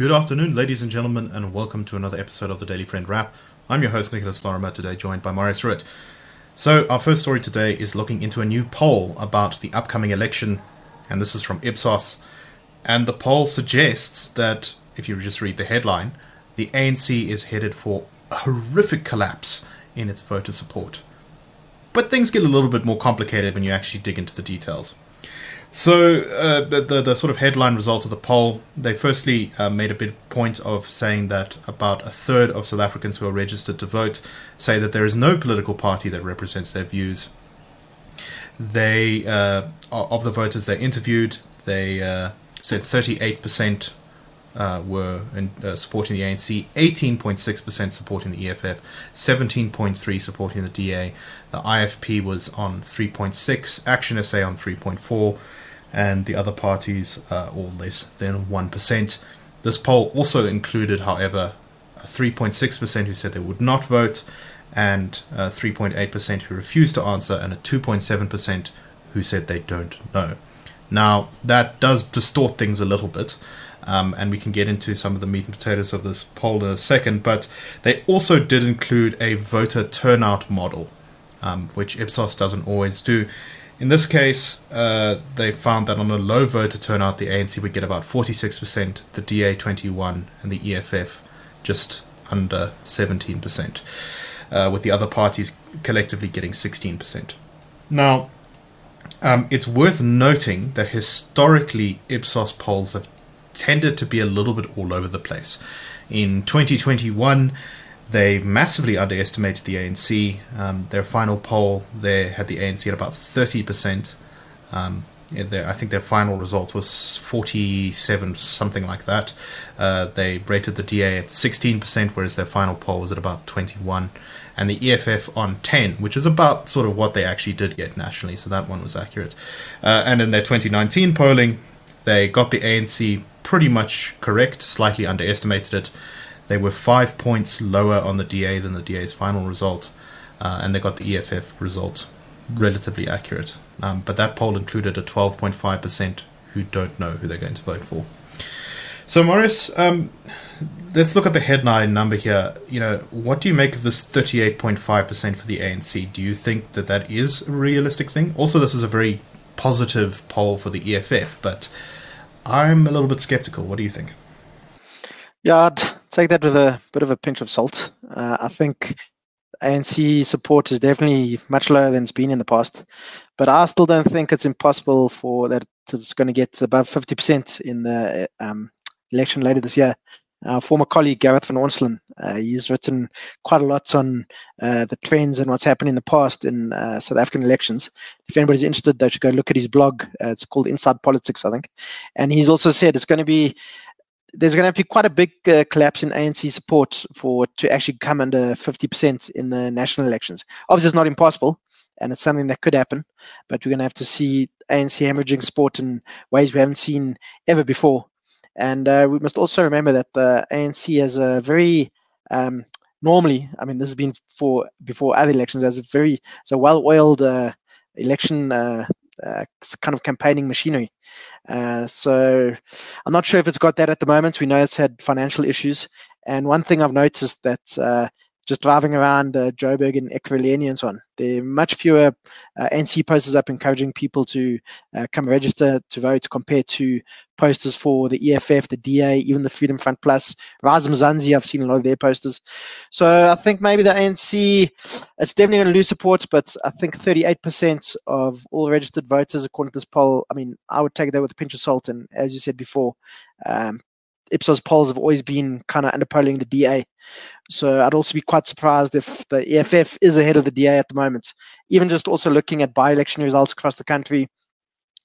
Good afternoon, ladies and gentlemen, and welcome to another episode of the Daily Friend Wrap. I'm your host, Nicholas Lorimer, today joined by Marius Roodt. So, our first story today is looking into a new poll about the upcoming election, and this is from Ipsos. And the poll suggests that, if you just read the headline, the ANC is headed for a horrific collapse in its voter support. But things get a little bit more complicated when you actually dig into the details. So uh, the, the, the sort of headline result of the poll, they firstly uh, made a big point of saying that about a third of South Africans who are registered to vote say that there is no political party that represents their views. They uh, of the voters they interviewed, they uh, said 38 percent uh, were in, uh, supporting the ANC, 18.6% supporting the EFF, 17.3% supporting the DA. The IFP was on 3.6, Action SA on 3.4, and the other parties uh, all less than 1%. This poll also included, however, 3.6% who said they would not vote, and 3.8% who refused to answer, and a 2.7% who said they don't know. Now, that does distort things a little bit. Um, and we can get into some of the meat and potatoes of this poll in a second. But they also did include a voter turnout model, um, which Ipsos doesn't always do. In this case, uh, they found that on a low voter turnout, the ANC would get about 46%, the DA 21, and the EFF just under 17%, uh, with the other parties collectively getting 16%. Now, um, it's worth noting that historically, Ipsos polls have tended to be a little bit all over the place. In 2021, they massively underestimated the ANC. Um, their final poll, there had the ANC at about 30%. Um, their, I think their final result was 47, something like that. Uh, they rated the DA at 16%, whereas their final poll was at about 21, and the EFF on 10, which is about sort of what they actually did get nationally. So that one was accurate. Uh, and in their 2019 polling, they got the ANC pretty much correct, slightly underestimated it. They were five points lower on the DA than the DA's final result, uh, and they got the EFF result relatively accurate. Um, but that poll included a 12.5% who don't know who they're going to vote for. So, Marius, um, let's look at the headline number here. You know, what do you make of this 38.5% for the ANC? Do you think that that is a realistic thing? Also, this is a very positive poll for the EFF, but I'm a little bit skeptical. What do you think? Yeah, I'd take that with a bit of a pinch of salt. Uh, I think ANC support is definitely much lower than it's been in the past, but I still don't think it's impossible for that it's going to get above 50% in the um, election later this year. Our former colleague Gareth van Onselen, uh, he's written quite a lot on uh, the trends and what's happened in the past in uh, South African elections. If anybody's interested, they should go look at his blog. Uh, it's called Inside Politics, I think. And he's also said it's going to be there's going to be quite a big uh, collapse in ANC support for to actually come under 50% in the national elections. Obviously, it's not impossible, and it's something that could happen, but we're going to have to see ANC hemorrhaging support in ways we haven't seen ever before. And uh, we must also remember that the ANC has a very um, normally, I mean, this has been for before other elections, has a very so well-oiled uh, election uh, uh, kind of campaigning machinery. Uh, so I'm not sure if it's got that at the moment. We know it's had financial issues, and one thing I've noticed that uh, just driving around uh, Joburg and Ekurhuleni and so on. There are much fewer uh, ANC posters up encouraging people to uh, come register to vote compared to posters for the EFF, the DA, even the Freedom Front Plus. Rise Mzansi, I've seen a lot of their posters. So I think maybe the ANC, it's definitely going to lose support, but I think 38% of all registered voters, according to this poll, I mean, I would take that with a pinch of salt. And as you said before, um, Ipsos polls have always been kind of underpolling the DA. So I'd also be quite surprised if the EFF is ahead of the DA at the moment. Even just also looking at by-election results across the country,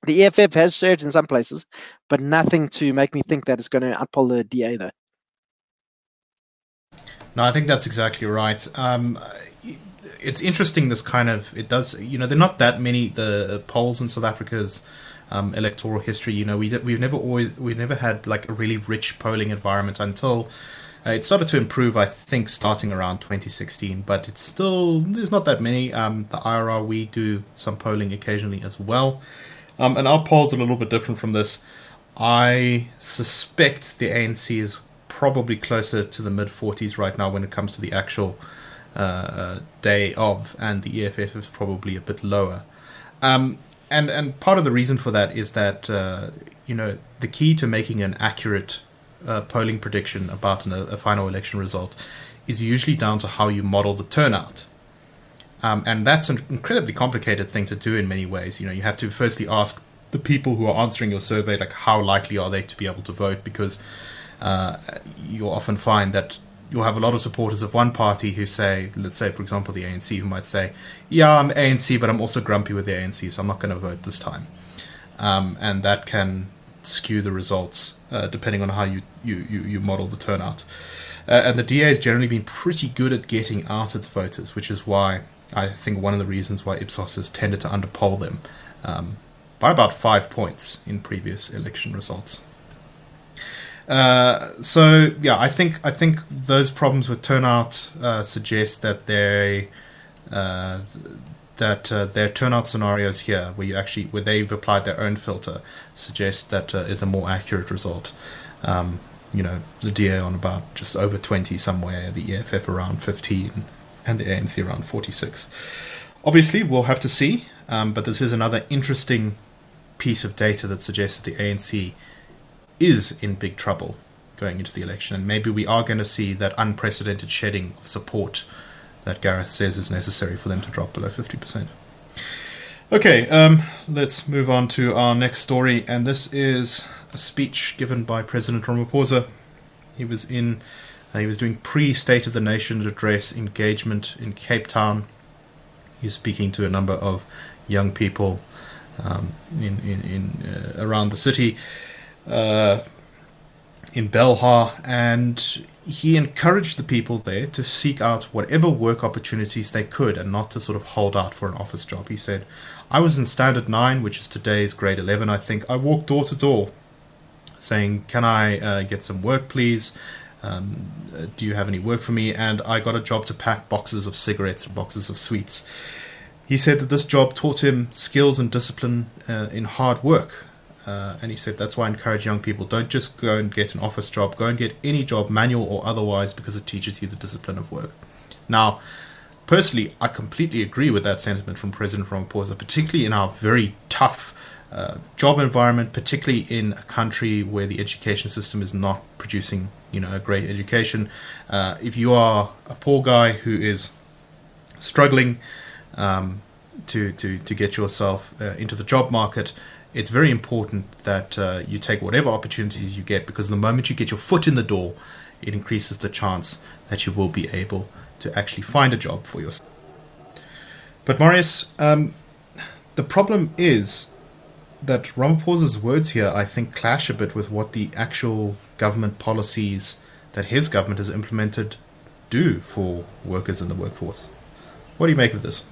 the EFF has surged in some places, but nothing to make me think that it's going to outpoll the DA though. No, I think that's exactly right. Um, it's interesting. This kind of it does. You know, there are not that many the polls in South Africa's um, electoral history. You know, we we've never always we've never had like a really rich polling environment until uh, it started to improve. I think starting around 2016, but it's still there's not that many. Um, the IRR we do some polling occasionally as well, um, and our polls are a little bit different from this. I suspect the ANC is probably closer to the mid 40s right now when it comes to the actual uh, uh day of, and the EFF is probably a bit lower. Um, and and part of the reason for that is that uh, you know the key to making an accurate uh, polling prediction about an, a final election result is usually down to how you model the turnout. Um, and that's an incredibly complicated thing to do in many ways. You know, you have to firstly ask the people who are answering your survey, like how likely are they to be able to vote? Because uh, you'll often find that you'll have a lot of supporters of one party who say, let's say, for example, the ANC, who might say, "Yeah, I'm ANC, but I'm also grumpy with the ANC, so I'm not going to vote this time," um, and that can skew the results uh, depending on how you, you, you, you model the turnout. Uh, and the DA has generally been pretty good at getting out its voters, which is why I think one of the reasons why Ipsos has tended to underpoll them um, by about five points in previous election results. Uh, so yeah, I think I think those problems with turnout uh, suggest that they uh, that uh, their turnout scenarios here, where you actually where they've applied their own filter, suggest that uh, is a more accurate result. Um, you know, the DA on about just over twenty somewhere, the EFF around fifteen, and the ANC around forty six. Obviously, we'll have to see, um, but this is another interesting piece of data that suggests that the ANC is in big trouble going into the election, and maybe we are going to see that unprecedented shedding of support that Gareth says is necessary for them to drop below 50%. Okay, um, let's move on to our next story, and this is a speech given by President Ramaphosa. He was in, uh, he was doing pre-State of the Nation address engagement in Cape Town. He's speaking to a number of young people um, in in, in uh, around the city. Uh, in Belhar, and he encouraged the people there to seek out whatever work opportunities they could and not to sort of hold out for an office job. He said, I was in Standard 9, which is today's grade 11, I think. I walked door to door saying, Can I uh, get some work, please? Um, uh, do you have any work for me? And I got a job to pack boxes of cigarettes and boxes of sweets. He said that this job taught him skills and discipline uh, in hard work. Uh, and he said that's why I encourage young people don't just go and get an office job, go and get any job, manual or otherwise, because it teaches you the discipline of work. Now, personally, I completely agree with that sentiment from President Ramaphosa, particularly in our very tough uh, job environment, particularly in a country where the education system is not producing, you know, a great education. Uh, if you are a poor guy who is struggling um, to to to get yourself uh, into the job market, it's very important that uh, you take whatever opportunities you get because the moment you get your foot in the door, it increases the chance that you will be able to actually find a job for yourself. But Marius, um, the problem is that Ramaphosa's words here, I think, clash a bit with what the actual government policies that his government has implemented do for workers in the workforce. What do you make of this?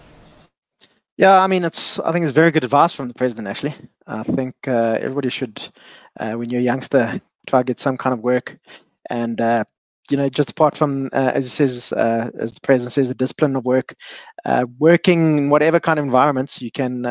Yeah, I mean, it's. I think it's very good advice from the president. Actually, I think uh, everybody should, uh, when you're a youngster, try to get some kind of work, and uh, you know, just apart from uh, as it says, uh, as the president says, the discipline of work, uh, working in whatever kind of environments, you can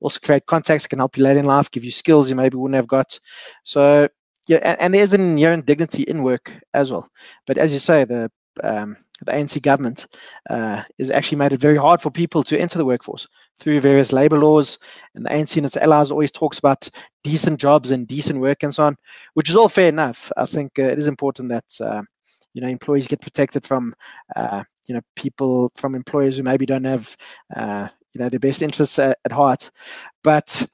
also create contacts, can help you later in life, give you skills you maybe wouldn't have got. So yeah, and, and there's an inherent dignity in work as well. But as you say, the um, the ANC government uh, has actually made it very hard for people to enter the workforce through various labor laws. And the ANC and its allies always talks about decent jobs and decent work and so on, which is all fair enough. I think uh, it is important that uh, you know employees get protected from uh, you know people from employers who maybe don't have uh, you know their best interests at, at heart. But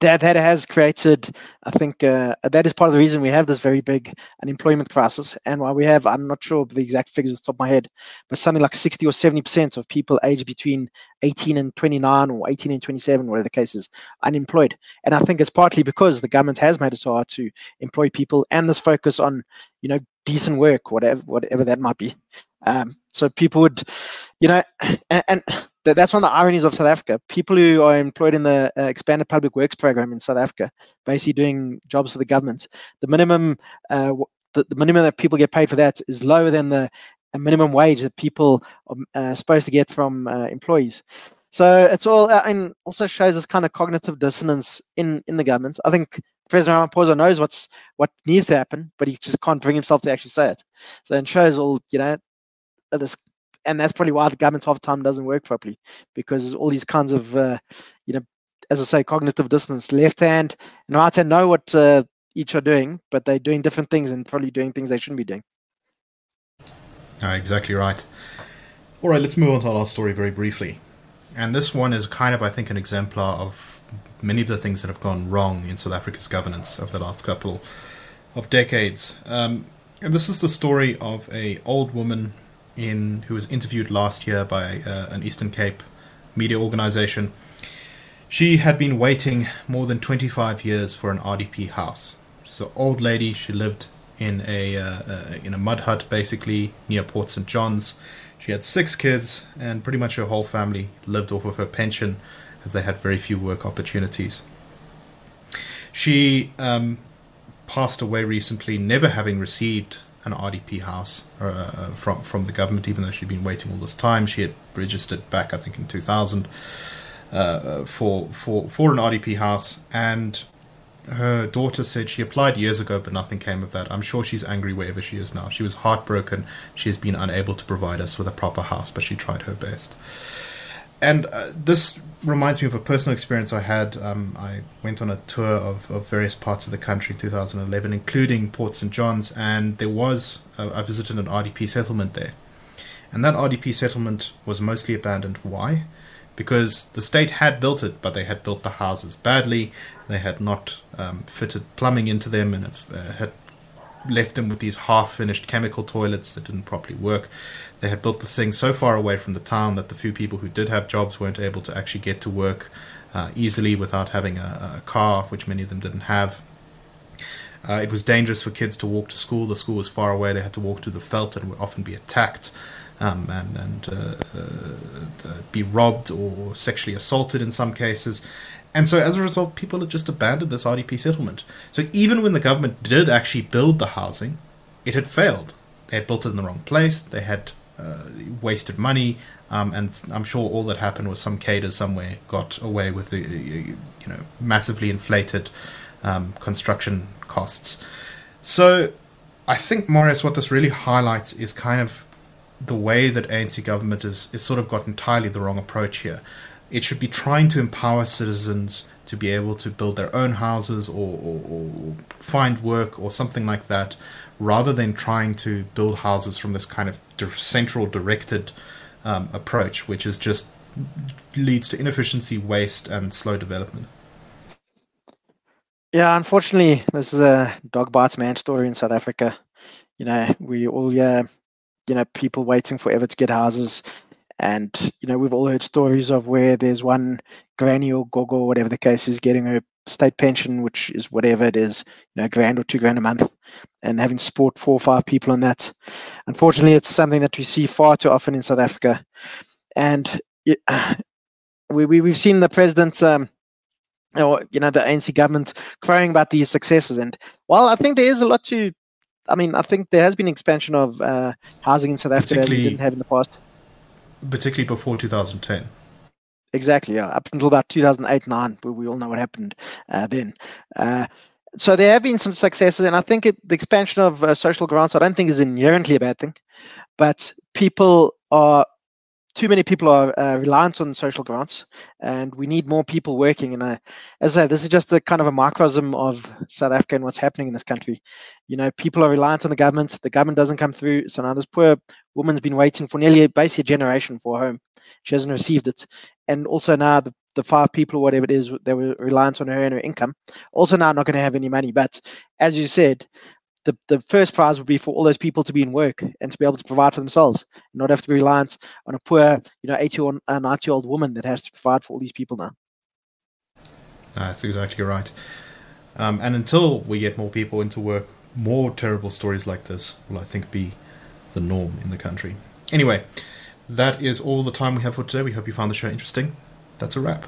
that that has created, I think, uh, that is part of the reason we have this very big unemployment crisis, and why we have, I'm not sure of the exact figures off the top of my head, but something like 60 or 70 percent of people aged between 18 and 29 or 18 and 27, whatever the case is, unemployed. And I think it's partly because the government has made it so hard to employ people, and this focus on, you know, decent work, whatever whatever that might be. Um, so people would, you know, and, and that's one of the ironies of South Africa. People who are employed in the uh, expanded public works program in South Africa, basically doing jobs for the government, the minimum uh, the, the, minimum that people get paid for that is lower than the minimum wage that people are uh, supposed to get from uh, employees. So it's all uh, and also shows this kind of cognitive dissonance in in the government. I think President Ramaphosa knows what's what needs to happen, but he just can't bring himself to actually say it. So it shows all you know this, and that's probably why the government half the time doesn't work properly because all these kinds of uh, you know, as I say, cognitive dissonance. Left hand and right hand know what uh, each are doing, but they're doing different things and probably doing things they shouldn't be doing. Ah, exactly right. All right, let's move on to our last story very briefly. And this one is kind of, I think, an exemplar of many of the things that have gone wrong in South Africa's governance over the last couple of decades. Um, and this is the story of a old woman in who was interviewed last year by uh, an Eastern Cape media organization. She had been waiting more than 25 years for an RDP house. She's an old lady. She lived in a uh, uh, in a mud hut, basically near Port St John's. She had six kids, and pretty much her whole family lived off of her pension, as they had very few work opportunities. She um, passed away recently, never having received an RDP house uh, from from the government, even though she'd been waiting all this time. She had registered back, I think, in 2000 uh, for for for an RDP house, and her daughter said she applied years ago, but nothing came of that. I'm sure she's angry wherever she is now. She was heartbroken. She has been unable to provide us with a proper house, but she tried her best. And uh, this reminds me of a personal experience I had. Um, I went on a tour of, of, various parts of the country in 2011, including Port St. John's, and there was, I visited an RDP settlement there. And that RDP settlement was mostly abandoned. Why? because the state had built it, but they had built the houses badly. They had not um, fitted plumbing into them and uh, had left them with these half-finished chemical toilets that didn't properly work. They had built the thing so far away from the town that the few people who did have jobs weren't able to actually get to work uh, easily without having a, a, car, which many of them didn't have. Uh, it was dangerous for kids to walk to school. The school was far away. They had to walk through the veld and would often be attacked um, and, and uh, uh, be robbed or sexually assaulted in some cases. And so, as a result, people had just abandoned this RDP settlement. So, even when the government did actually build the housing, it had failed. They had built it in the wrong place. They had uh, wasted money, um, and I'm sure all that happened was some cadre somewhere got away with the you know massively inflated um, construction costs. So, I think Marius, what this really highlights is kind of the way that ANC government is, is sort of got entirely the wrong approach here. It should be trying to empower citizens to be able to build their own houses or, or, or find work or something like that, rather than trying to build houses from this kind of central directed um, approach, which is just leads to inefficiency, waste, and slow development. Yeah, unfortunately, this is a dog bites man story in South Africa. You know, we all yeah you know people waiting forever to get houses and you know we've all heard stories of where there's one granny or gogo whatever the case is getting a state pension which is whatever it is you know grand or two grand a month and having to support four or five people on that. Unfortunately it's something that we see far too often in south africa. And it, we, we, we've seen the president um, or you know the ANC government crying about these successes. And while I think there is a lot to I mean, I think there has been expansion of uh, housing in South Africa that we didn't have in the past. Particularly before 2010. Exactly, yeah. Up until about 2008 9, but we all know what happened uh, then. Uh, so there have been some successes, and I think it, the expansion of uh, social grants, I don't think is inherently a bad thing, but people are too many people are uh, reliant on social grants, and we need more people working. And I, as I say, this is just a kind of a microcosm of South Africa and what's happening in this country. You know, people are reliant on the government. The government doesn't come through. So now this poor woman's been waiting for nearly basically a generation for a home. She hasn't received it, and also now the the five people or whatever it is they were reliant on her and her income also now not going to have any money but as you said the, the first prize would be for all those people to be in work and to be able to provide for themselves and not have to be reliant on a poor, you know, 80 or 90 year old woman that has to provide for all these people now. That's exactly right. Um, and until we get more people into work, more terrible stories like this will, I think, be the norm in the country. Anyway, that is all the time we have for today. We hope you found the show interesting. That's a wrap.